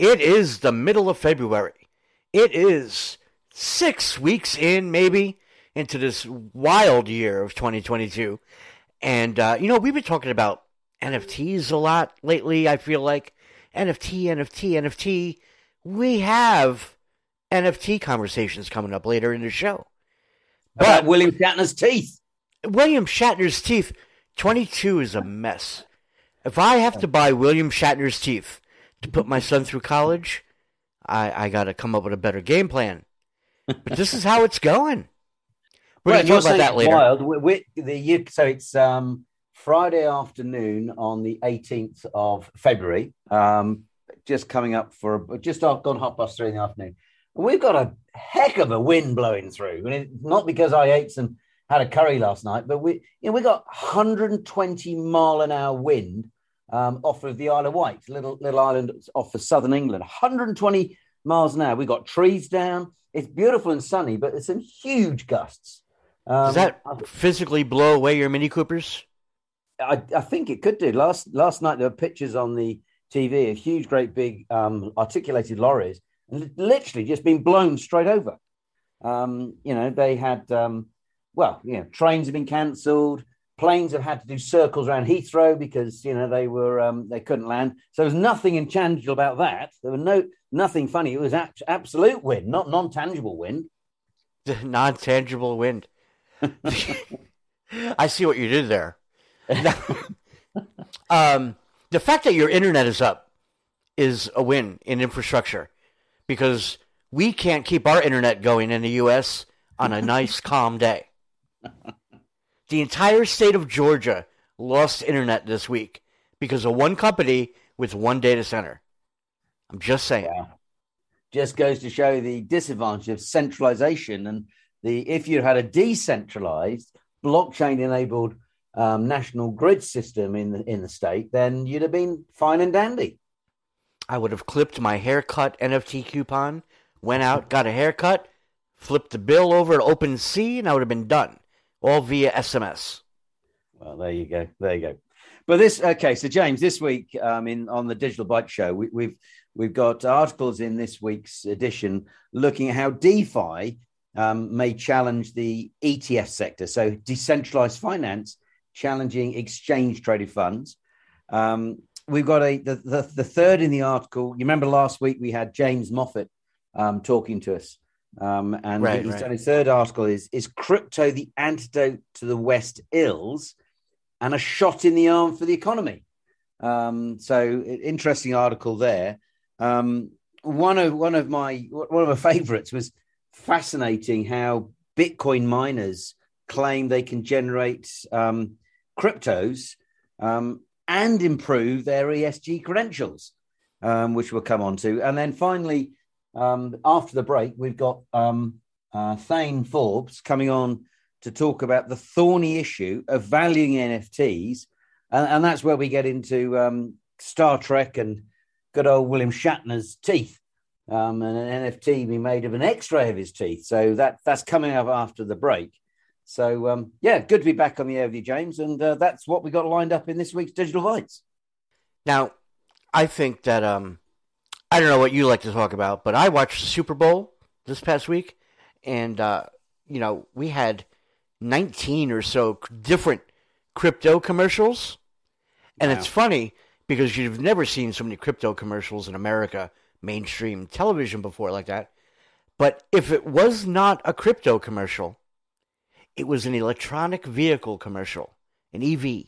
It is the middle of February. It is six weeks in, maybe, into this wild year of 2022. And, uh, you know, we've been talking about NFTs a lot lately, I feel like. NFT, NFT, NFT. We have NFT conversations coming up later in the show. But William Shatner's teeth. William Shatner's teeth. 22 is a mess. If I have to buy William Shatner's teeth to put my son through college, I, I got to come up with a better game plan. But this is how it's going. We're going to talk about that later. Wild. We, we, the, you, so it's um, Friday afternoon on the 18th of February. Um, just coming up for just off- gone half past three in the afternoon. And we've got a heck of a wind blowing through. And it, not because I ate some had a curry last night, but we you know we got 120 mile an hour wind um, off of the Isle of Wight, little little island off of southern England. 120 miles an hour. We've got trees down. It's beautiful and sunny, but there's some huge gusts. Um, Does that physically blow away your Mini Coopers? I, I think it could do. Last last night there were pictures on the TV of huge, great big um, articulated lorries, literally just being blown straight over. Um, you know, they had um, well, you know, trains have been cancelled. Planes have had to do circles around Heathrow because you know they were um, they couldn't land. So there was nothing intangible about that. There was no nothing funny. It was ab- absolute wind, not non tangible wind. The non tangible wind. I see what you did there. um, the fact that your internet is up is a win in infrastructure because we can't keep our internet going in the U.S. on a nice, calm day. The entire state of Georgia lost internet this week because of one company with one data center. I'm just saying. just goes to show the disadvantage of centralization and the if you had a decentralized blockchain enabled um, national grid system in the in the state then you'd have been fine and dandy I would have clipped my haircut NFT coupon, went out, got a haircut, flipped the bill over to OpenSea, and I would have been done. All via SMS. well there you go. There you go. But this okay so james this week um, in on the digital bike show we, we've we've got articles in this week's edition looking at how defi um, may challenge the etf sector. So decentralized finance challenging exchange traded funds. Um, we've got a the, the, the third in the article. You remember last week we had james moffat um, talking to us um, and Right, he's right. done his third article is is crypto the antidote to the west ills and a shot in the arm for the economy. Um, so interesting article there. Um, one of one of my one of my favorites was fascinating how Bitcoin miners claim they can generate um, cryptos um, and improve their ESG credentials, um, which we'll come on to. And then finally, um, after the break, we've got um, uh, Thayne Forbes coming on to talk about the thorny issue of valuing NFTs. And, and that's where we get into um, Star Trek and good old William Shatner's teeth. Um, and an NFT be made of an X-ray of his teeth. So that that's coming up after the break. So um, yeah, good to be back on the air with you, James. And uh, that's what we got lined up in this week's Digital Bytes. Now, I think that um, I don't know what you like to talk about, but I watched the Super Bowl this past week, and uh, you know we had 19 or so different crypto commercials, and it's funny because you've never seen so many crypto commercials in America, mainstream television before like that. But if it was not a crypto commercial, it was an electronic vehicle commercial, an EV.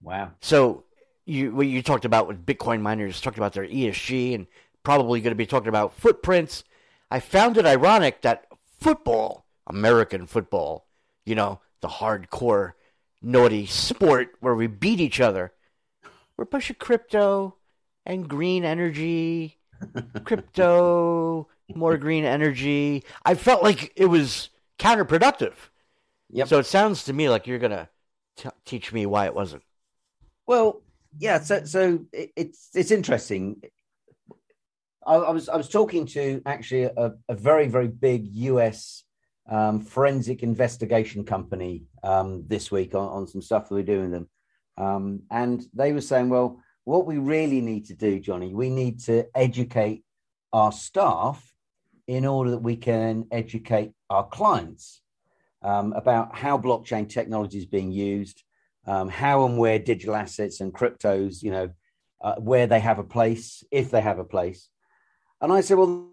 Wow. So you what you talked about with Bitcoin miners talked about their ESG and probably going to be talking about footprints. I found it ironic that football, American football, you know, the hardcore naughty sport where we beat each other, we're pushing crypto and green energy, crypto, more green energy. I felt like it was counterproductive. Yep. So it sounds to me like you're going to teach me why it wasn't. Well, yeah. So, so it, it's it's interesting. I, I was I was talking to actually a, a very very big US um, forensic investigation company um, this week on, on some stuff that we're doing them, um, and they were saying, well, what we really need to do, Jonny, we need to educate our staff in order that we can educate our clients um, about how blockchain technology is being used, um, how and where digital assets and cryptos, you know, uh, where they have a place, if they have a place. And I said, well, the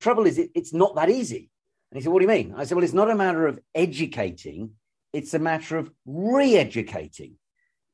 trouble is, it, it's not that easy. And he said, what do you mean? I said, well, it's not a matter of educating, it's a matter of re educating.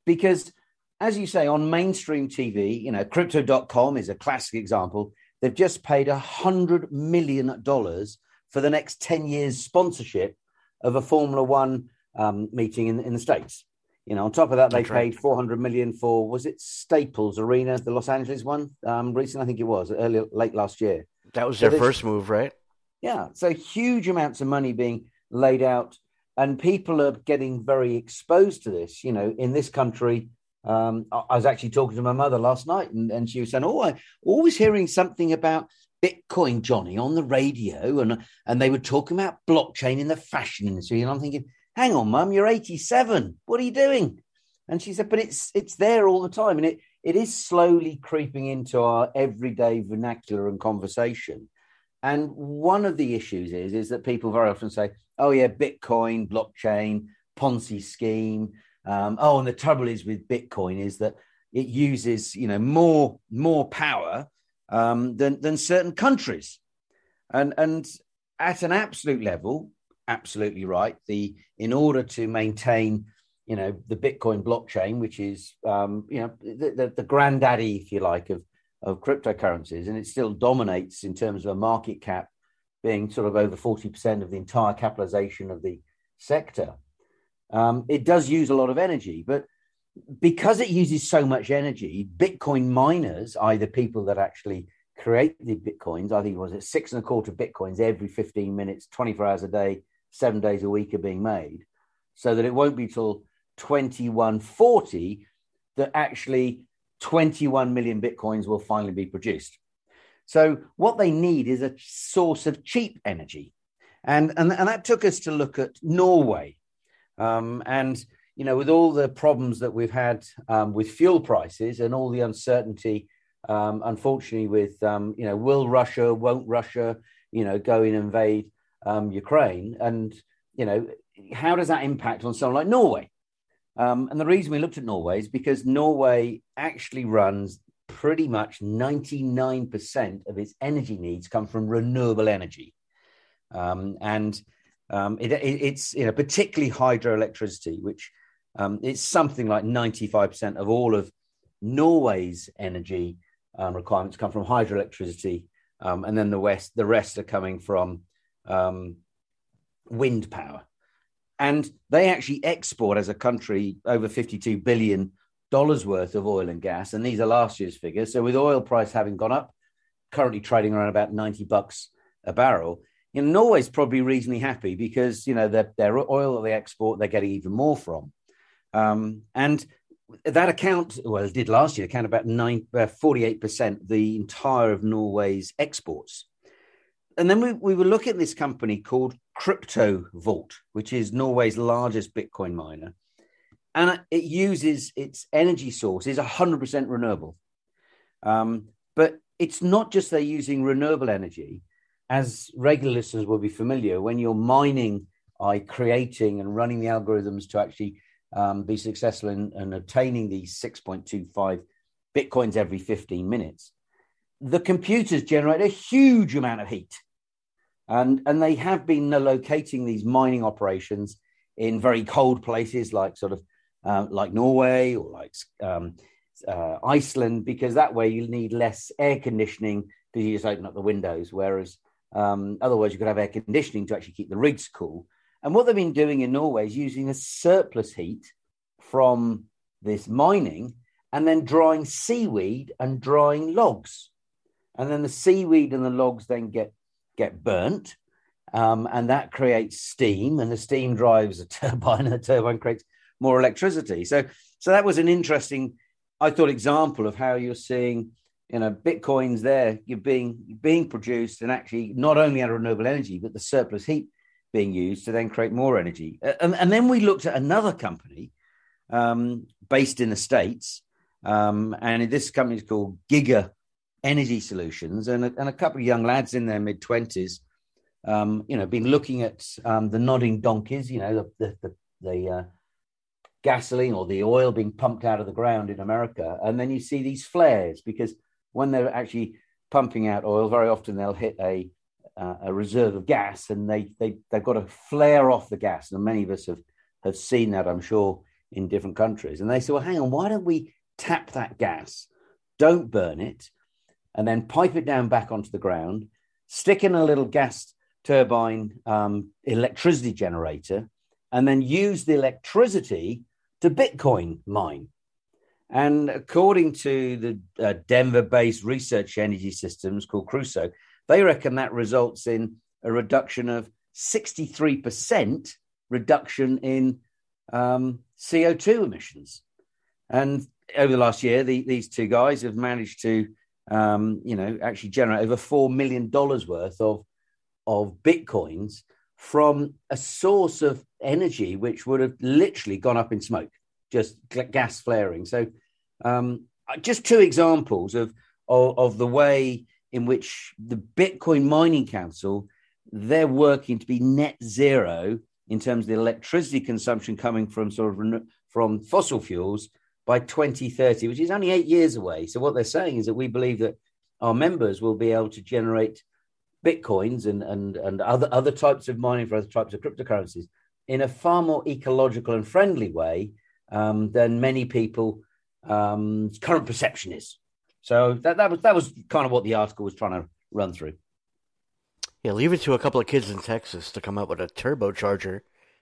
Because, as you say, on mainstream TV, you know, crypto.com is a classic example. They've just paid a $100 million for the next 10 years sponsorship of a Formula One um, meeting in, in the States. You know, on top of that, they That's paid right. 400 million for was it Staples Arena, the Los Angeles one, um, recently? I think it was early, late last year. That was their so first move, right? Yeah, so huge amounts of money being laid out, and people are getting very exposed to this. You know, in this country, um, I was actually talking to my mother last night, and, and she was saying, "Oh, I always hearing something about Bitcoin, Jonny, on the radio, and and they were talking about blockchain in the fashion industry." And I'm thinking, hang on, mum, you're 87. What are you doing? And she said, but it's it's there all the time. And it it is slowly creeping into our everyday vernacular and conversation. And one of the issues is, is that people very often say, oh, yeah, Bitcoin, blockchain, Ponzi scheme. Um, oh, and the trouble is with Bitcoin is that it uses, you know, more more power um, than than certain countries, and and at an absolute level, absolutely right. The in order to maintain, you know, the Bitcoin blockchain, which is, um, you know, the, the, the granddaddy, if you like, of of cryptocurrencies, and it still dominates in terms of a market cap being sort of over forty percent of the entire capitalization of the sector. Um, it does use a lot of energy, but because it uses so much energy, Bitcoin miners, either people that actually create the bitcoins, I think it was it six and a quarter bitcoins every 15 minutes, 24 hours a day, seven days a week are being made, so that it won't be till 2140 that actually 21 million bitcoins will finally be produced. So what they need is a source of cheap energy. And, and, and that took us to look at Norway. Um, and, you know, with all the problems that we've had um, with fuel prices and all the uncertainty, um, unfortunately, with, um, you know, will Russia, won't Russia, you know, go in and invade um, Ukraine. And, you know, how does that impact on someone like Norway? Um, and the reason we looked at Norway is because Norway actually runs pretty much 99% of its energy needs come from renewable energy. Um, and um, it, it, it's, you know, particularly hydroelectricity, which um, it's something like 95% of all of Norway's energy um, requirements come from hydroelectricity. Um, and then the west, the rest are coming from um, wind power. And they actually export as a country over $52 billion worth of oil and gas. And these are last year's figures. So with oil price having gone up, currently trading around about 90 bucks a barrel, you know, Norway's probably reasonably happy because, you know, their, their oil that they export, they're getting even more from. Um, and that account, well, it did last year, account about nine, uh, 48% the entire of Norway's exports and then we, we were looking at this company called Kryptovault, which is Norway's largest Bitcoin miner. And it uses its energy source is 100% renewable. Um, but it's not just they're using renewable energy. As regular listeners will be familiar, when you're mining by creating and running the algorithms to actually um, be successful in, in obtaining these 6.25 Bitcoins every 15 minutes, the computers generate a huge amount of heat. And, and they have been locating these mining operations in very cold places like sort of um, like Norway or like um, uh, Iceland, because that way you need less air conditioning because you just open up the windows. Whereas um, otherwise, you could have air conditioning to actually keep the rigs cool. And what they've been doing in Norway is using a surplus heat from this mining and then drying seaweed and drying logs and then the seaweed and the logs then get get burnt, um, and that creates steam, and the steam drives a turbine, and the turbine creates more electricity. So, so that was an interesting, I thought, example of how you're seeing, you know, bitcoins there you're being being produced, and actually not only out of renewable energy, but the surplus heat being used to then create more energy. And, and then we looked at another company um, based in the states Um, and this company is called Giga Energy Solutions, and a, and a couple of young lads in their mid twenties, um, you know, been looking at um, the nodding donkeys, you know, the the, the, the uh, gasoline or the oil being pumped out of the ground in America, and then you see these flares because when they're actually pumping out oil, very often they'll hit a uh, a reserve of gas, and they they they've got to flare off the gas, and many of us have have seen that, I'm sure, in different countries. And they say, well, hang on, why don't we tap that gas, don't burn it, and then pipe it down back onto the ground, stick in a little gas turbine um, electricity generator, and then use the electricity to Bitcoin mine. And according to the uh, Denver based research energy systems called Crusoe, they reckon that results in a reduction of 63% reduction in um, CO2 emissions. And over the last year, the, these two guys have managed to, um, you know, actually generate over $4 million worth of, of Bitcoins from a source of energy which would have literally gone up in smoke, just gas flaring. So, um, just two examples of, of, of the way in which the Bitcoin Mining Council they're working to be net zero in terms of the electricity consumption coming from sort of from fossil fuels by 2030, which is only eight years away. So what they're saying is that we believe that our members will be able to generate bitcoins and and and other other types of mining for other types of cryptocurrencies in a far more ecological and friendly way um, than many people um, current perception is. So that, that was that was kind of what the article was trying to run through. Yeah, leave it to a couple of kids in Texas to come up with a turbocharger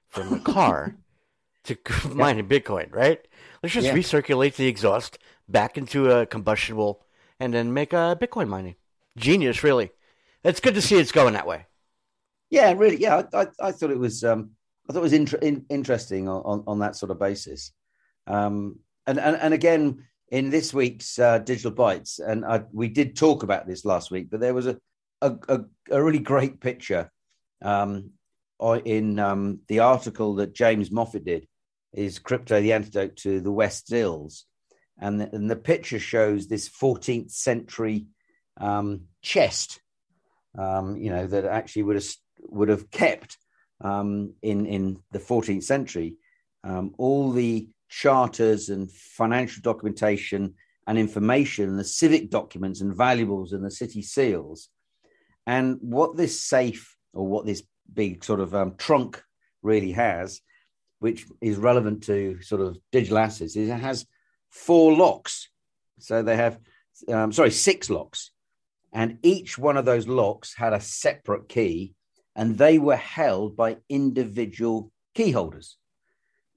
from the car to mine yeah. Bitcoin, right? Let's just yeah. recirculate the exhaust back into a combustible and then make a Bitcoin mining. Genius, really. It's good to see it's going that way. Yeah, really. Yeah, I, I, I thought it was um, I thought it was inter- in, interesting on, on, on that sort of basis. Um, and, and and again, in this week's uh, Digital Bytes, and I, we did talk about this last week, but there was a a, a, a really great picture um, in um, the article that James Moffat did. Is crypto the antidote to the West Ills? And the, and the picture shows this 14th century um, chest, um, you know, that actually would have would have kept um, in in the 14th century um, all the charters and financial documentation and information, the civic documents and valuables and the city seals. And what this safe or what this big sort of um, trunk really has, which is relevant to sort of digital assets, is it has four locks. So they have, um, sorry, six locks. And each one of those locks had a separate key, and they were held by individual key holders,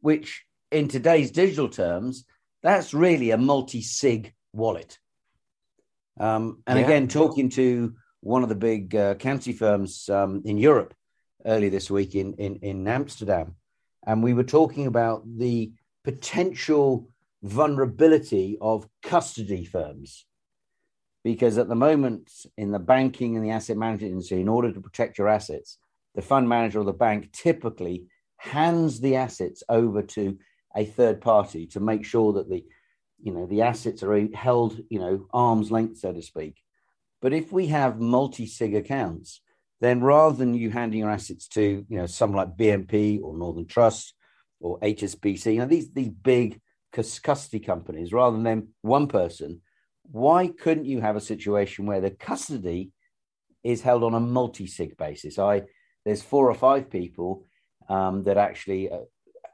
which in today's digital terms, that's really a multi sig wallet. Um, and yeah. again, talking to one of the big uh, county firms um, in Europe earlier this week in, in, in Amsterdam, and we were talking about the potential vulnerability of custody firms. Because at the moment, in the banking and the asset management industry, in order to protect your assets, the fund manager or the bank typically hands the assets over to a third party to make sure that the you know the assets are held you know arm's length so to speak but if we have multi-sig accounts then rather than you handing your assets to you know someone like bnp or northern trust or hsbc you know these these big custody companies rather than them one person why couldn't you have a situation where the custody is held on a multi-sig basis? I there's four or five people um, that actually uh,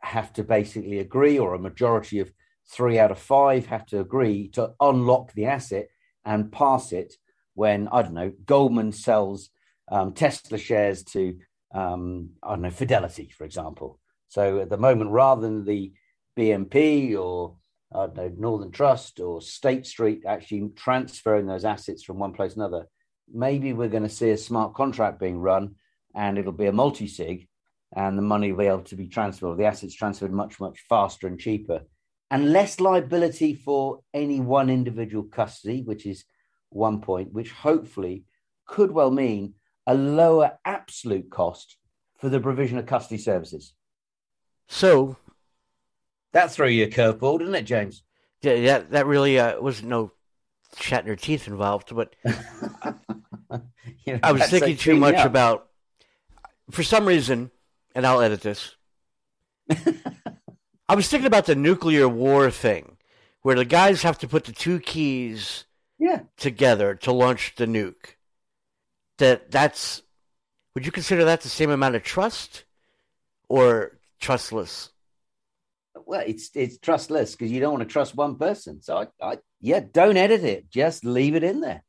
have to basically agree, or a majority of three out of five have to agree to unlock the asset and pass it when, I don't know, Goldman sells um, Tesla shares to, um, I don't know, Fidelity, for example. So at the moment, rather than the BNP or I don't know, Northern Trust or State Street actually transferring those assets from one place to another, maybe we're going to see a smart contract being run and it'll be a multi sig and the money will be able to be transferred, the assets transferred much, much faster and cheaper, and less liability for any one individual custody, which is one point, which hopefully could well mean a lower absolute cost for the provision of custody services. So that threw you a curveball, didn't it, James? Yeah, yeah that really uh, was no chatting your teeth involved, but You know, I was thinking too much up. about, for some reason, and I'll edit this. I was thinking about the nuclear war thing, where the guys have to put the two keys Yeah, together to launch the nuke. That that's would you consider that the same amount of trust or trustless? well, it's it's trustless because you don't want to trust one person. So I, I yeah, don't edit it. Just leave it in there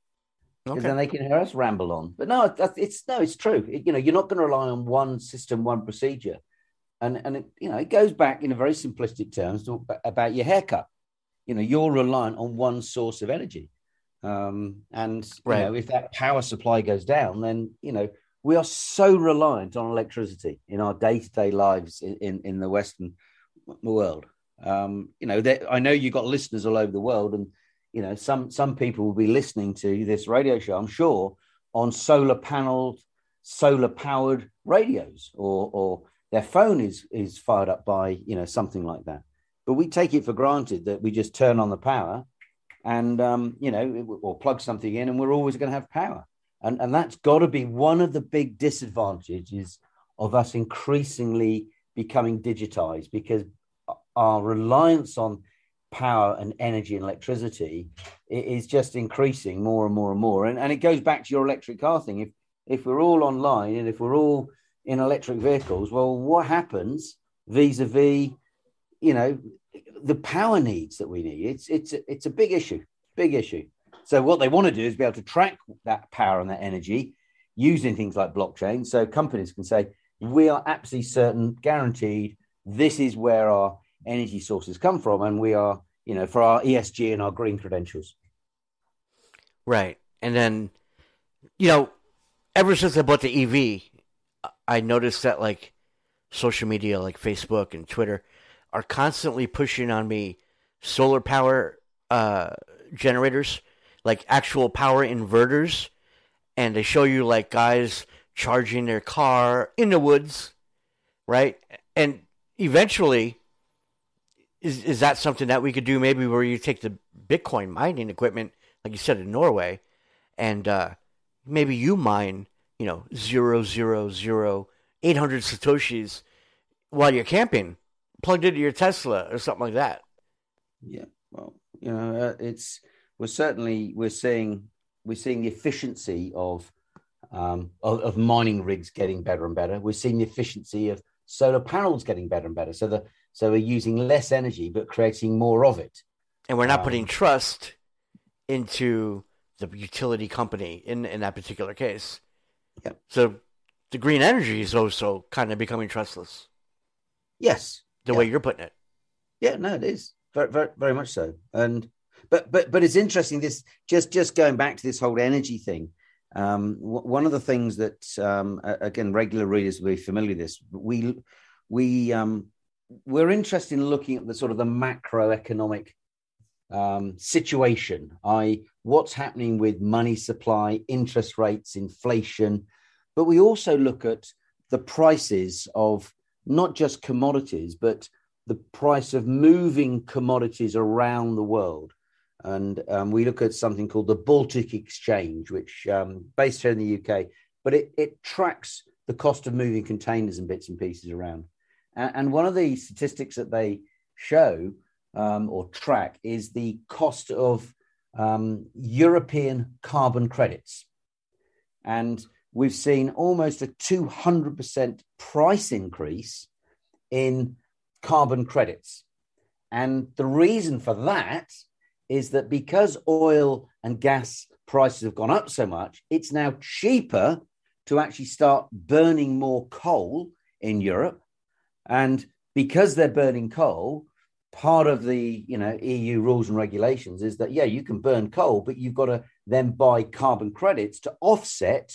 because then they can hear us ramble on. But no, it's, it's no, it's true. It- you know, you're not going to rely on one system, one procedure, and and it, you know, it goes back in a very simplistic terms to, about your haircut. You know, you're reliant on one source of energy, um, and you know, if that power supply goes down, then you know we are so reliant on electricity in our day to day lives in, in in the Western world. Um, you know, I know you've got listeners all over the world, and you know, some some people will be listening to this radio show, I'm sure, on solar paneled, solar powered radios, or or their phone is is fired up by you know something like that. But we take it for granted that we just turn on the power, and um, you know, or plug something in, and we're always going to have power. And and that's got to be one of the big disadvantages of us increasingly becoming digitized because our reliance on power and energy and electricity is just increasing more and more and more. And, and it goes back to your electric car thing. If if we're all online and if we're all in electric vehicles, well, what happens vis-a-vis, you know, the power needs that we need? It's it's it's a big issue, big issue. So what they want to do is be able to track that power and that energy using things like blockchain. So companies can say, we are absolutely certain, guaranteed, this is where our energy sources come from, and we are, you know, for our ESG and our green credentials. Right. And then, you know, ever since I bought the EV, I noticed that like social media like Facebook and Twitter are constantly pushing on me solar power uh, generators, like actual power inverters. And they show you like guys charging their car in the woods, right? And eventually, is is that something that we could do maybe where you take the Bitcoin mining equipment, like you said in Norway, and uh, maybe you mine, you know, zero zero zero eight hundred satoshis while you're camping, plugged into your Tesla or something like that. Yeah, well, you know, uh, it's we're certainly we're seeing we're seeing the efficiency of, um, of of mining rigs getting better and better. We're seeing the efficiency of solar panels getting better and better. So the so we're using less energy but creating more of it. And we're not Um, putting trust into the utility company in in that particular case. Yeah. So the green energy is also kind of becoming trustless, Yes, the Yeah. way you're putting it. Yeah, no, it is very, very, very much so. And but but but it's interesting. This just just going back to this whole energy thing. Um, w- one of the things that um, again regular readers will be familiar with this. We we um, we're interested in looking at the sort of the macroeconomic um, situation. I what's happening with money supply, interest rates, inflation, but we also look at the prices of not just commodities, but the price of moving commodities around the world. And um, we look at something called the Baltic Exchange, which um, based here in the UK, but it, it tracks the cost of moving containers and bits and pieces around. And, and one of the statistics that they show um, or track is the cost of um, European carbon credits. And we've seen almost a 200% price increase in carbon credits. And the reason for that is that because oil and gas prices have gone up so much, it's now cheaper to actually start burning more coal in Europe. And because they're burning coal, part of the you know EU rules and regulations is that yeah, you can burn coal, but you've got to then buy carbon credits to offset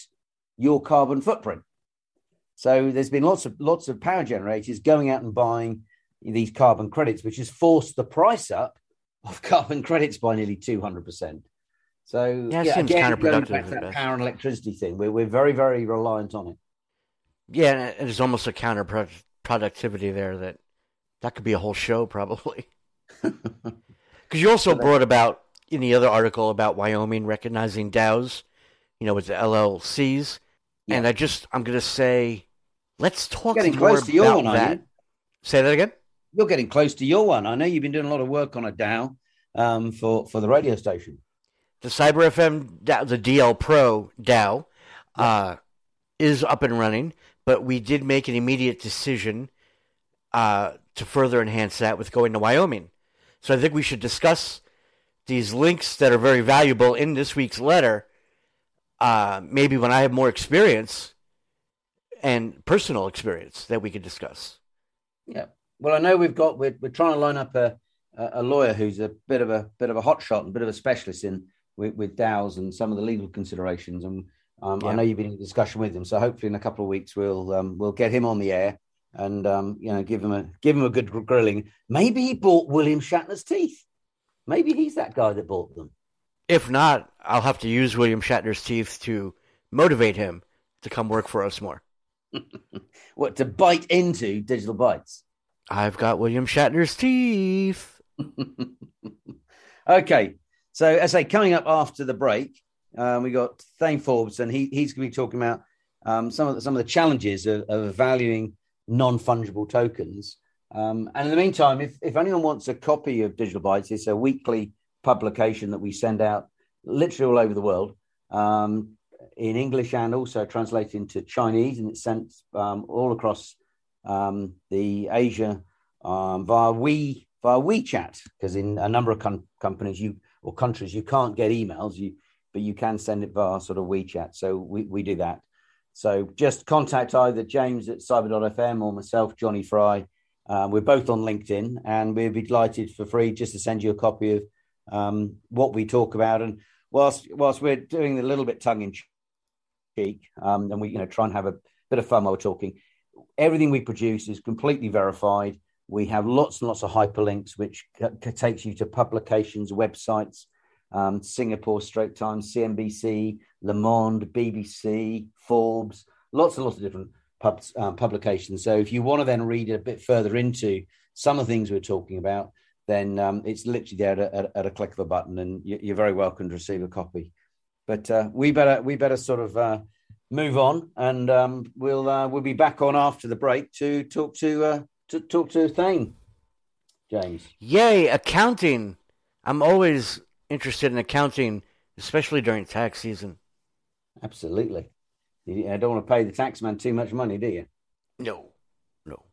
your carbon footprint. So there's been lots of lots of power generators going out and buying these carbon credits, which has forced the price up of carbon credits by nearly 200%. So, Yeah, it seems again, going counterproductive back to that power and electricity thing, we're, we're very, very reliant on it. Yeah, and there's almost a counterproductivity there that that could be a whole show probably. Because you also brought about in the other article about Wyoming recognizing DAOs, you know, with the LLCs, yeah. and I just I'm going to say, let's talk getting more close to your one, that. Say that again. You're getting close to your one. I know you've been doing a lot of work on a DAO um, for for the radio station. The Cyber FM, DAO, the DL Pro DAO, yeah. uh, is up and running, but we did make an immediate decision uh, to further enhance that with going to Wyoming. So I think we should discuss these links that are very valuable in this week's letter. Uh, maybe when I have more experience and personal experience that we could discuss. Yeah. Well, I know we've got we're, we're trying to line up a a lawyer who's a bit of a bit of a hotshot and a bit of a specialist in with, with DAOs and some of the legal considerations. And um, yeah. I know you've been in discussion with him, so hopefully in a couple of weeks we'll um, we'll get him on the air and um, you know give him a give him a good grilling. Maybe he bought William Shatner's teeth. Maybe he's that guy that bought them. If not, I'll have to use William Shatner's teeth to motivate him to come work for us more. what to bite into digital bites? I've got William Shatner's teeth. okay, so as I say, coming up after the break, um, we got Thayne Forbes, and he, he's going to be talking about um, some of the, some of the challenges of, of valuing non fungible tokens. Um, and in the meantime, if, if anyone wants a copy of Digital Bytes, it's a weekly publication that we send out literally all over the world um, in English and also translated into Chinese, and it's sent um, all across um, the Asia um, via we via WeChat because in a number of com- companies you or countries you can't get emails, you but you can send it via sort of WeChat. So we, we do that. So just contact either James at cyber.fm or myself, Jonny Fry. Um, we're both on LinkedIn, and we'd be delighted for free just to send you a copy of um, what we talk about. And whilst whilst we're doing a little bit tongue in cheek, um, and we you know try and have a bit of fun while we're talking, everything we produce is completely verified. We have lots and lots of hyperlinks, which c- takes you to publications, websites, um, Singapore Straits Times, CNBC, Le Monde, BBC, Forbes, lots and lots of different pubs, um, publications. So if you want to then read a bit further into some of the things we're talking about, then um, it's literally there at, at, at, a click of a button, and you're very welcome to receive a copy. But uh, we better we better sort of uh, move on, and um, we'll uh, we'll be back on after the break to talk to uh, to talk to Thayne. James. Yay, accounting. I'm always interested in accounting, especially during tax season. Absolutely. I don't want to pay the taxman too much money, do you? No, no.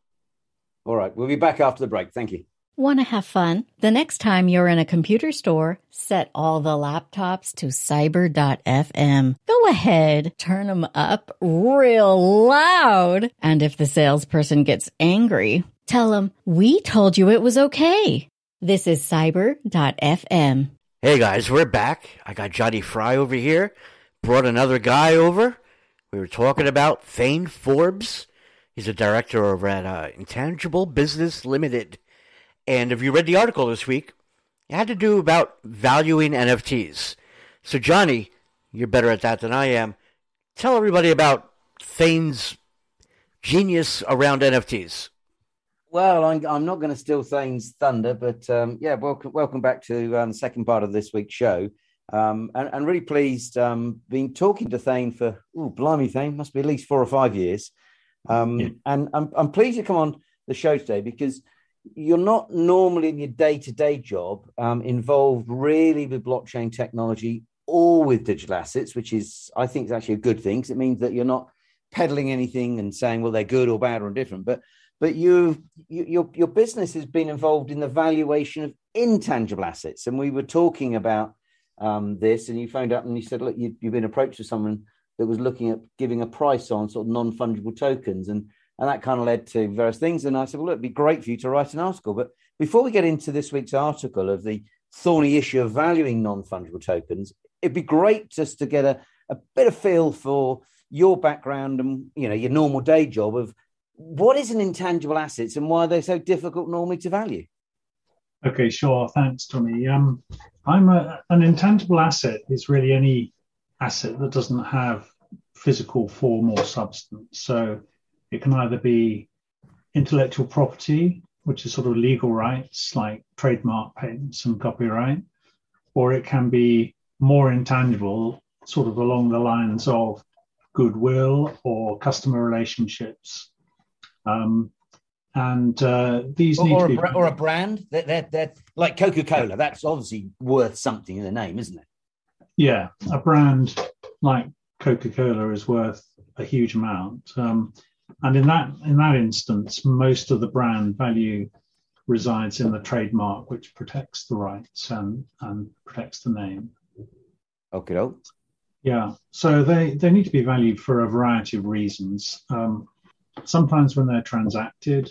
All right. We'll be back after the break. Thank you. Want to have fun? The next time you're in a computer store, set all the laptops to cyber.fm. Go ahead, turn them up real loud. And if the salesperson gets angry, tell them, we told you it was okay. This is cyber.fm. Hey guys, we're back. I got Jonny Fry over here. Brought another guy over. We were talking about Thayne Forbes. He's a director over at uh, Intangible Business Limited. And if you read the article this week, it had to do about valuing NFTs. So, Jonny, you're better at that than I am. Tell everybody about Thayne's genius around NFTs. Well, I'm, I'm not going to steal Thayne's thunder, but um, yeah, welcome welcome back to um, the second part of this week's show. Um, and, and, really pleased, um, been talking to Thayne for, oh, blimey, Thayne, must be at least four or five years. Um, yeah. And I'm, I'm pleased to come on the show today because you're not normally in your day to day job um, involved really with blockchain technology or with digital assets, which is, I think, is actually a good thing because it means that you're not peddling anything and saying, well, they're good or bad or indifferent. But but you, you, your your business has been involved in the valuation of intangible assets, and we were talking about um, this, and you phoned up and you said, look, you, you've been approached with someone that was looking at giving a price on sort of non fungible tokens, and and that kind of led to various things. And I said, well, look, it'd be great for you to write an article. But before we get into this week's article of the thorny issue of valuing non fungible tokens, it'd be great just to get a, a bit of feel for your background and you know your normal day job of what is an intangible assets and why are they so difficult normally to value? Okay, sure. Thanks, Tommy. Um, I'm a, an intangible asset is really any asset that doesn't have physical form or substance. So it can either be intellectual property, which is sort of legal rights like trademark patents and copyright, or it can be more intangible, sort of along the lines of goodwill or customer relationships. Um, and uh, these or, need or, to a, be bra- or a brand that they're, they're, like Coca Cola. That's obviously worth something in the name, isn't it? yeah, a brand like Coca-Cola is worth a huge amount. Um, and in that in that instance, most of the brand value resides in the trademark, which protects the rights and, and protects the name. Okay, Yeah, so they, they need to be valued for a variety of reasons. Um, sometimes when they're transacted,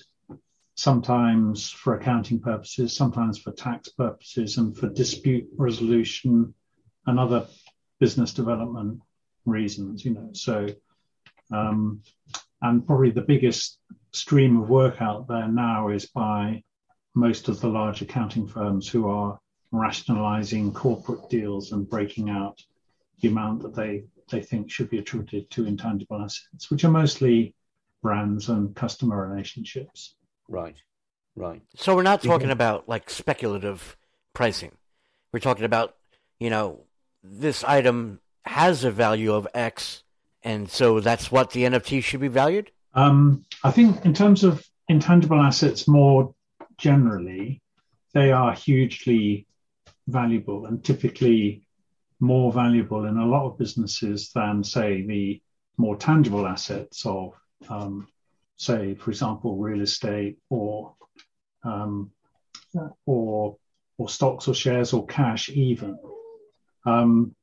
sometimes for accounting purposes, sometimes for tax purposes, and for dispute resolution and other business development reasons. You know, so um, and probably the biggest stream of work out there now is by most of the large accounting firms who are rationalizing corporate deals and breaking out the amount that they they think should be attributed to intangible assets, which are mostly brands and customer relationships. right, right. So we're not Yeah. talking about like speculative pricing. We're talking about, you know, this item has a value of X, and so that's what the NFT should be valued. Um, I think in terms of intangible assets more generally, they are hugely valuable and typically more valuable in a lot of businesses than, say, the more tangible assets of, um, say, for example, real estate or um, or or stocks or shares or cash even. Um,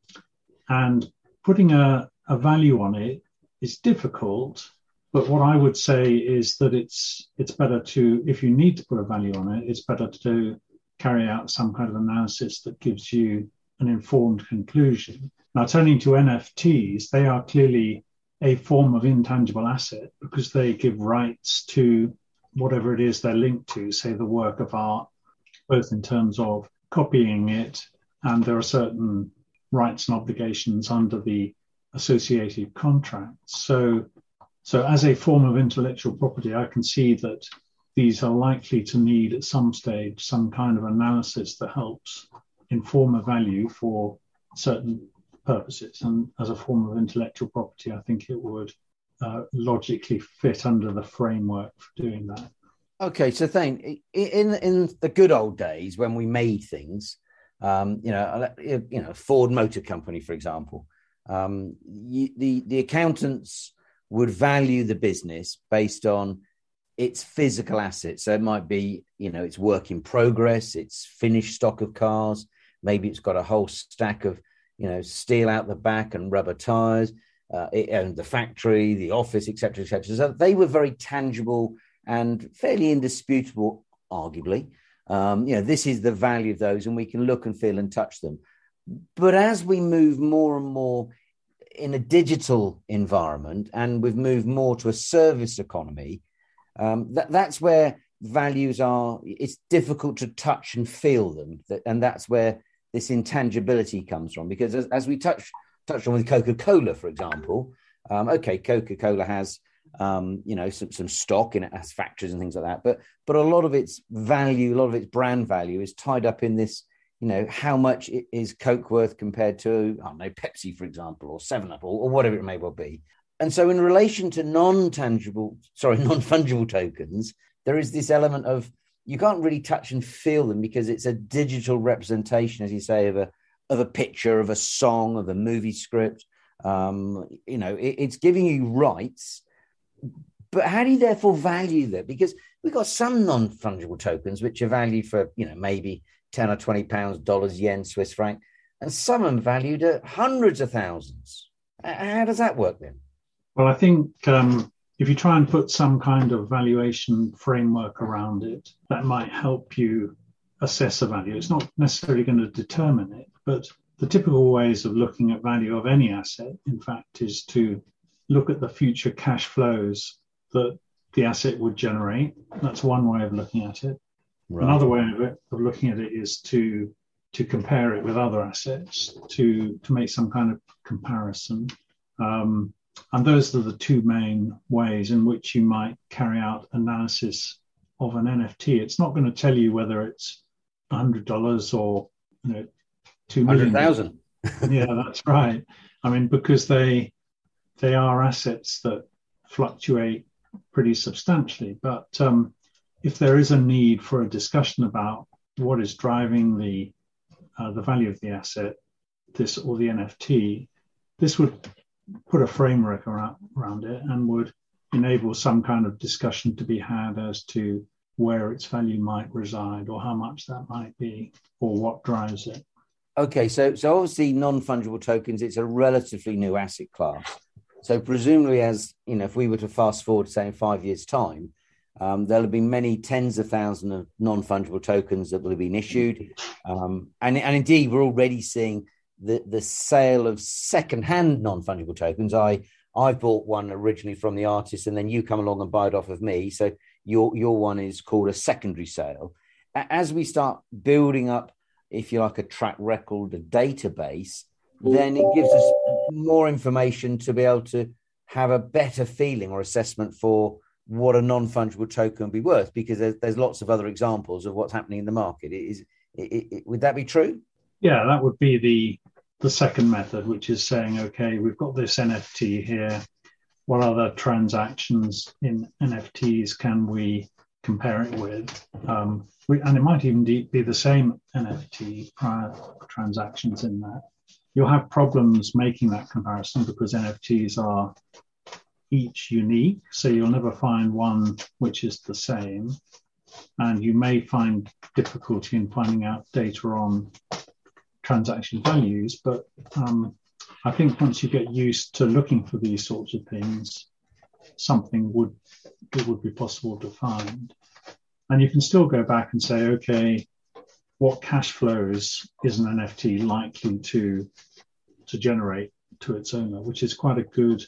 and putting a, a value on it is difficult but what I would say is that it's it's better to, if you need to put a value on it, it's better to carry out some kind of analysis that gives you an informed conclusion. Now, turning to NFTs, they are clearly a form of intangible asset because they give rights to whatever it is they're linked to, say the work of art, both in terms of copying it, and there are certain rights and obligations under the associated contracts. So so, as a form of intellectual property, I can see that these are likely to need at some stage some kind of analysis that helps inform a value for certain purposes. And as a form of intellectual property, I think it would uh, logically fit under the framework for doing that. Okay, so Thayne, in in the good old days when we made things, um, you know, you know, Ford Motor Company, for example, um, you, the the accountants would value the business based on its physical assets. So it might be, you know, its work in progress, its finished stock of cars. Maybe it's got a whole stack of, you know, steel out the back and rubber tires, uh, it, and the factory, the office, etc., etc. So they were very tangible and fairly indisputable, arguably. Um, you know, this is the value of those, and we can look and feel and touch them. But as we move more and more in a digital environment, and we've moved more to a service economy, um, that, that's where values are. It's difficult to touch and feel them, and that's where this intangibility comes from. Because as, as we touch touched on with Coca Cola, for example, um, okay, Coca Cola has um, you know some, some stock in it as factories and things like that, but but a lot of its value, a lot of its brand value, is tied up in this you know, how much is Coke worth compared to, I don't know, Pepsi, for example, or Seven Up, or, or whatever it may well be. And so, in relation to non-tangible, sorry, non-fungible tokens, there is this element of you can't really touch and feel them because it's a digital representation, as you say, of a of a picture, of a song, of a movie script. Um, you know, it, it's giving you rights, but how do you therefore value that? Because we've got some non-fungible tokens which are valued for, you know, maybe 10 or 20 pounds, dollars, yen, Swiss franc, and some are valued at hundreds of thousands. How does that work then? Well, I think um, if you try and put some kind of valuation framework around it, that might help you assess a value. It's not necessarily going to determine it, but the typical ways of looking at value of any asset, in fact, is to look at the future cash flows that the asset would generate. That's one way of looking at it. Another way of, it, of looking at it is to to compare it with other assets to to make some kind of comparison. Um, and those are the two main ways in which you might carry out analysis of an NFT, it's not going to tell you whether it's hundred dollars or you know two million. Hundred thousand. yeah, that's right. I mean, because they they are assets that fluctuate pretty substantially. But um, if there is a need for a discussion about what is driving the uh, the value of the asset, this or the NFT, this would put a framework around, around it and would enable some kind of discussion to be had as to where its value might reside or how much that might be or what drives it. Okay, so so obviously non-fungible tokens, it's a relatively new asset class. So presumably, as you know, if we were to fast forward, say in five years' time, um, there'll been many tens of thousands of non-fungible tokens that will have been issued, um, and and indeed, we're already seeing the the sale of second-hand non-fungible tokens. I I bought one originally from the artist, and then you come along and buy it off of me. So your your one is called a secondary sale. As we start building up if you like, a track record, a database, then it gives us more information to be able to have a better feeling or assessment for what a non-fungible token be worth because there's, there's lots of other examples of what's happening in the market. It is, it, it, would that be true? Yeah, that would be the the second method, which is saying, okay, we've got this NFT here. What other transactions in NFTs can we compare it with? Um, and it might even be the same NFT prior transactions in that. You'll have problems making that comparison because NFTs are each unique, so you'll never find one which is the same. And you may find difficulty in finding out data on transaction values, but um, I think once you get used to looking for these sorts of things, something would it would be possible to find. And you can still go back and say, okay, what cash flows is an NFT likely to to generate to its owner, which is quite a good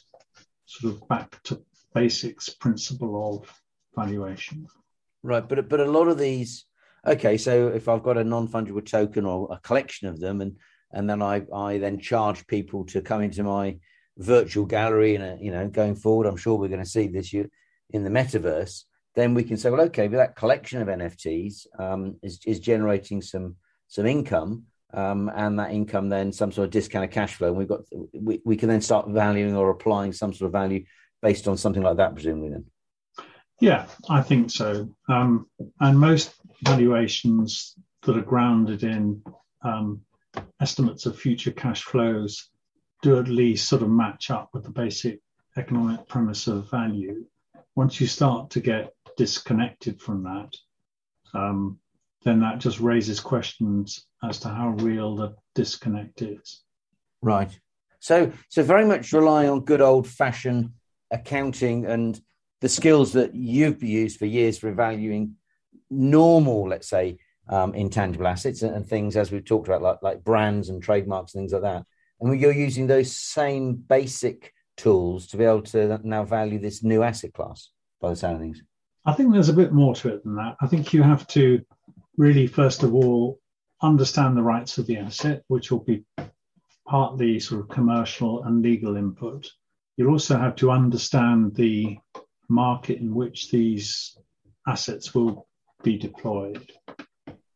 sort of back to basics principle of valuation. Right, but but a lot of these, okay, so if I've got a non fungible token or a collection of them, and and then I I then charge people to come into my virtual gallery, and uh, you know, going forward, I'm sure we're going to see this in the metaverse then we can say, well, okay, but that collection of NFTs um, is, is generating some some income, um, and that income then some sort of discounted cash flow, and we've got we, we can then start valuing or applying some sort of value based on something like that, presumably. Then, yeah, I think so. Um, and most valuations that are grounded in um, estimates of future cash flows do at least sort of match up with the basic economic premise of value once you start to get disconnected from that, um, then that just raises questions as to how real the disconnect is. Right. So, so very much rely on good old fashioned accounting and the skills that you've used for years for valuing normal, let's say, um, intangible assets and, and, things as we've talked about, like, like brands and trademarks and things like that. And you're using those same basic tools to be able to now value this new asset class by the sound of things? I think there's a bit more to it than that. I think you have to really, first of all, understand the rights of the asset, which will be partly sort of commercial and legal input. You'll also have to understand the market in which these assets will be deployed.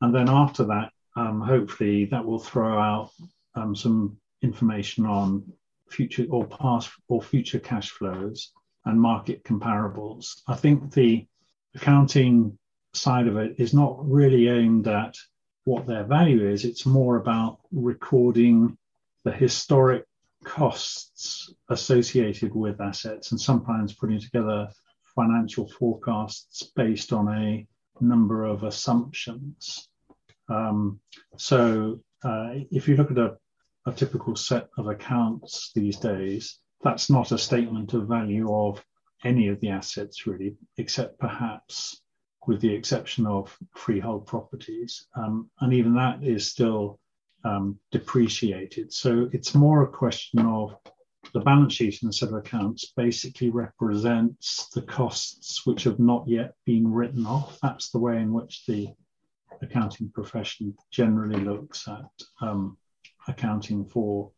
And then after that, um, hopefully, that will throw out um, some information on future or past or future cash flows and market comparables. I think the accounting side of it is not really aimed at what their value is, it's more about recording the historic costs associated with assets and sometimes putting together financial forecasts based on a number of assumptions. Um, so uh, if you look at a a typical set of accounts these days, that's not a statement of value of any of the assets really, except perhaps with the exception of freehold properties. Um, and even that is still um, depreciated. So it's more a question of the balance sheet in a set of accounts basically represents the costs which have not yet been written off. That's the way in which the accounting profession generally looks at um, accounting for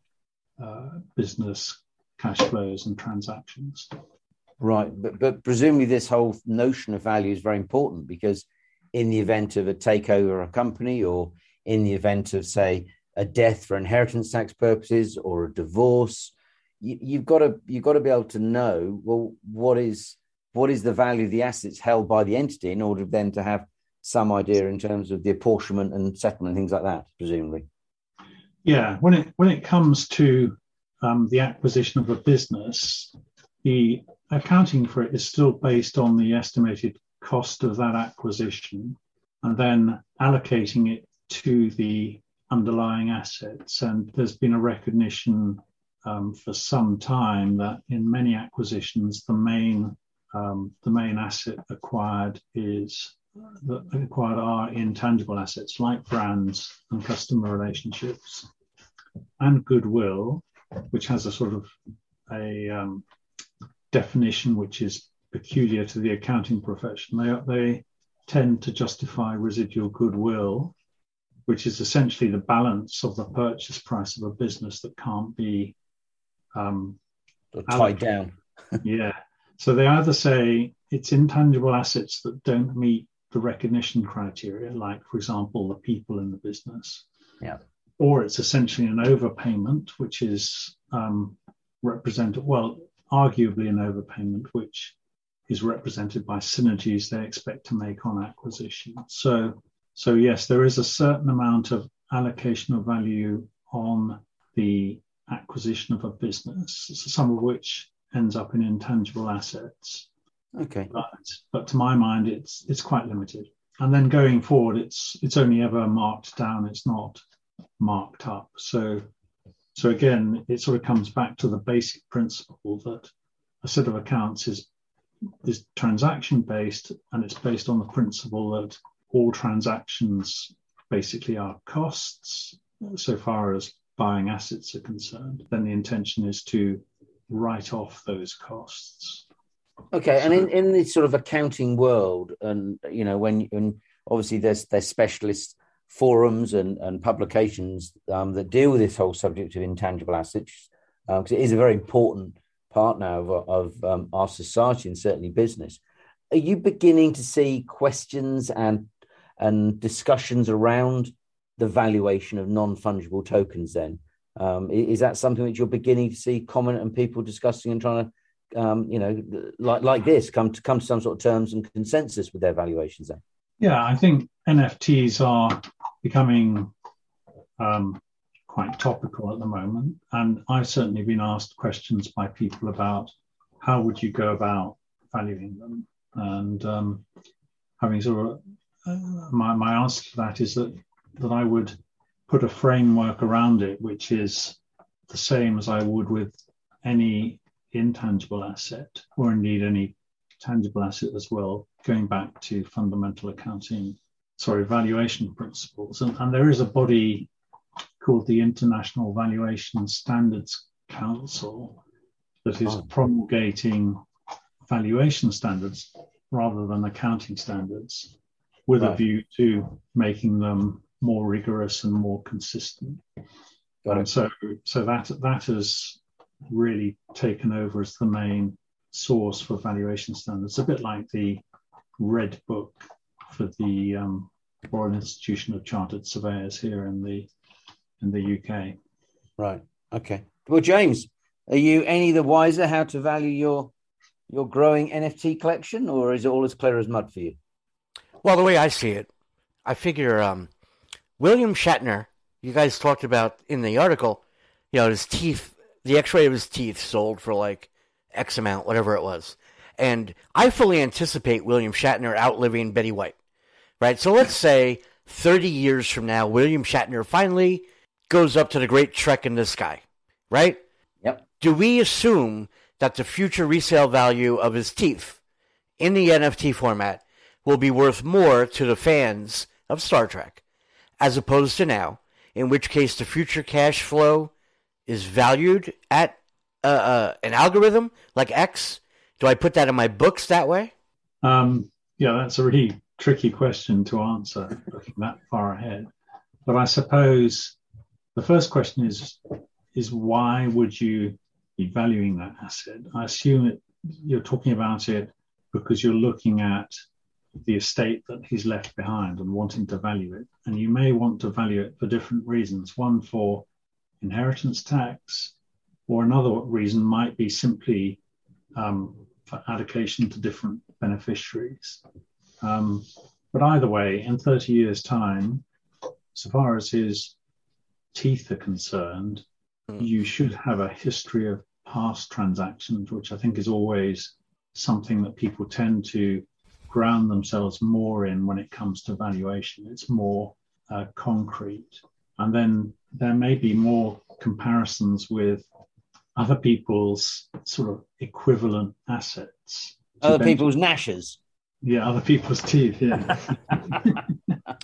uh, business cash flows and transactions. Right, but but presumably this whole notion of value is very important because in the event of a takeover of a company or in the event of say a death for inheritance tax purposes or a divorce you, have got to you've got to be able to know well what is what is the value of the assets held by the entity in order then to have some idea in terms of the apportionment and settlement things like that presumably. Yeah. When it when it comes to um, the acquisition of a business the accounting for it is still based on the estimated cost of that acquisition and then allocating it to the underlying assets. And there's been a recognition um, for some time that in many acquisitions, the main um, the main asset acquired is that acquired are intangible assets like brands and customer relationships and goodwill, which has a sort of a um, definition which is peculiar to the accounting profession. They they tend to justify residual goodwill, which is essentially the balance of the purchase price of a business that can't be um, tied down. yeah. So they either say it's intangible assets that don't meet the recognition criteria, like, for example, the people in the business. Yeah. Or it's essentially an overpayment, which is um, represented, well, arguably an overpayment, which is represented by synergies they expect to make on acquisition. So, so yes, there is a certain amount of allocation of value on the acquisition of a business, some of which ends up in intangible assets. Okay. But, but to my mind, it's it's quite limited. And then going forward, it's it's only ever marked down. It's not marked up. So so again, it sort of comes back to the basic principle that a set of accounts is is transaction based, and it's based on the principle that all transactions basically are costs so far as buying assets are concerned, then the intention is to write off those costs. Okay, and in, in this sort of accounting world, and you know, when, when obviously there's there's specialist forums and, and publications um, that deal with this whole subject of intangible assets, because um, it is a very important part now of, of um, our society and certainly business. Are you beginning to see questions and and discussions around the valuation of non fungible tokens then? Um, is that something that you're beginning to see common and people discussing and trying to, um, you know, like like this, come to come to some sort of terms and consensus with their valuations? Then, yeah, I think NFTs are becoming um, quite topical at the moment, and I've certainly been asked questions by people about how would you go about valuing them, and um, having sort of uh, my my answer to that is that that I would put a framework around it, which is the same as I would with any intangible asset, or indeed any tangible asset as well, going back to fundamental accounting, sorry, valuation principles. And, and there is a body called the International Valuation Standards Council that is oh. promulgating valuation standards rather than accounting standards with right. a view to making them more rigorous and more consistent. Got it. so, so that that has really taken over as the main source for valuation standards. A bit like the Red Book for the um, Royal Institution of Chartered Surveyors here in the in the UK. Right. Okay. Well, James, are you any the wiser how to value your your growing NFT collection, or is it all as clear as mud for you? Well, the way I see it, I figure um, William Shatner, you guys talked about in the article, you know, his teeth, the x ray of his teeth sold for like X amount, whatever it was. And I fully anticipate William Shatner outliving Betty White, right? So let's say 30 years from now, William Shatner finally goes up to the great trek in the sky, right? Yep. Do we assume that the future resale value of his teeth in the NFT format will be worth more to the fans of Star Trek as opposed to now, in which case the future cash flow is valued at uh, uh, an algorithm like X? Do I put that in my books that way? Um, yeah, that's a really tricky question to answer looking that far ahead. But I suppose the first question is is why would you be valuing that asset? I assume it you're talking about it because you're looking at the estate that he's left behind and wanting to value it. And you may want to value it for different reasons. One for inheritance tax, or another reason might be simply um, for allocation to different beneficiaries. Um, but either way, in 30 years' time, so far as his teeth are concerned, mm. you should have a history of past transactions, which I think is always something that people tend to ground themselves more in when it comes to valuation. It's more uh, concrete. And then there may be more comparisons with other people's sort of equivalent assets. Other people's gnashes. Yeah, other people's teeth. Yeah.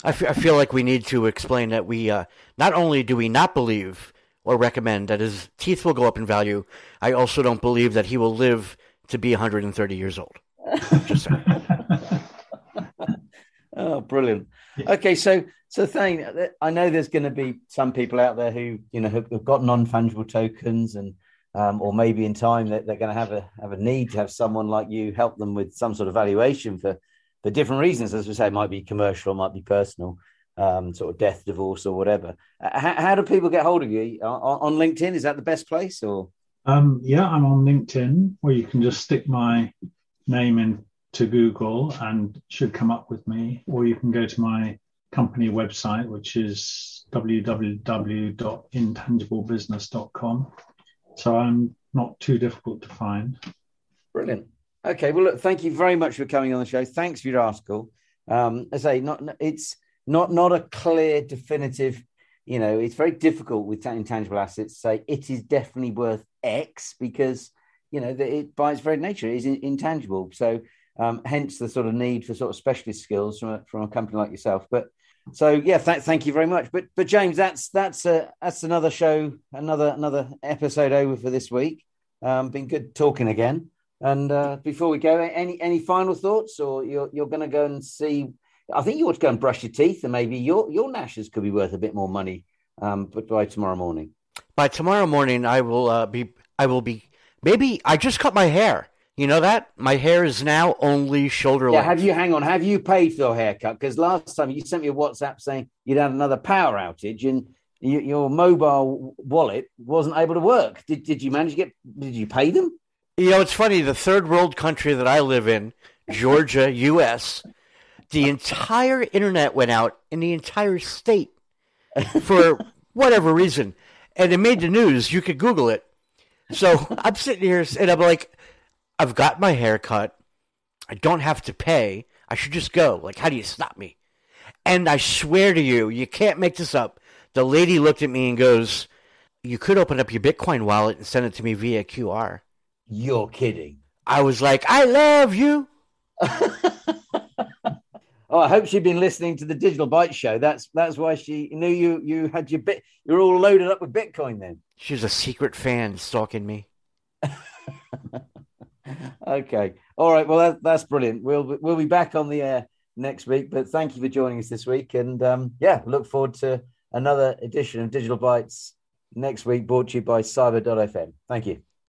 I, f- I feel like we need to explain that we uh, not only do we not believe or recommend that his teeth will go up in value, I also don't believe that he will live to be 130 years old. Just oh, brilliant. Okay, so so Thayne, I know there's going to be some people out there who you know have, have got non-fungible tokens, and um, or maybe in time that they're, going to have a have a need to have someone like you help them with some sort of valuation for for different reasons. As we say, it might be commercial, might be personal, um, sort of death, divorce, or whatever. How, how do people get hold of you on, on LinkedIn? Is that the best place, or? Um, yeah, I'm on LinkedIn, where you can just stick my name into Google and should come up with me, or you can go to my company website, which is www.intangiblebusiness.com. So I'm not too difficult to find. Brilliant. Okay, well, look, thank you very much for coming on the show. Thanks for your article. Um, as I say, not it's not not a clear, definitive. You know, it's very difficult with intangible assets say it is definitely worth X because you know that it by its very nature is intangible. So, um, hence the sort of need for sort of specialist skills from a, from a company like yourself. But so yeah, th- thank you very much. But but James, that's that's a, that's another show, another another episode over for this week. Um, been good talking again. And uh, before we go, any any final thoughts, or you're you're going to go and see? I think you ought to go and brush your teeth, and maybe your your gnashes could be worth a bit more money. Um, but by tomorrow morning. By tomorrow morning, I will uh, be. I will be. Maybe I just cut my hair. You know that my hair is now only shoulder length. yeah. Have you hang on? Have you paid for your haircut? Because last time you sent me a WhatsApp saying you'd had another power outage and you, your mobile wallet wasn't able to work. Did did you manage to get? Did you pay them? You know, it's funny. The third world country that I live in, Georgia, U.S., the entire internet went out in the entire state for whatever reason, and it made the news. You could Google it. So I'm sitting here and I'm like, I've got my hair cut. I don't have to pay. I should just go. Like, how do you stop me? And I swear to you, you can't make this up. The lady looked at me and goes, You could open up your Bitcoin wallet and send it to me via QR. You're kidding. I was like, I love you. oh, I hope she'd been listening to the Digital Bytes show. That's that's why she knew you you had your bit you're all loaded up with Bitcoin then. She's a secret fan stalking me. okay. All right. Well, that, that's brilliant. We'll we'll be back on the air next week. But thank you for joining us this week, and um, yeah, look forward to another edition of Digital Bytes next week, brought to you by Cyber.fm. Thank you.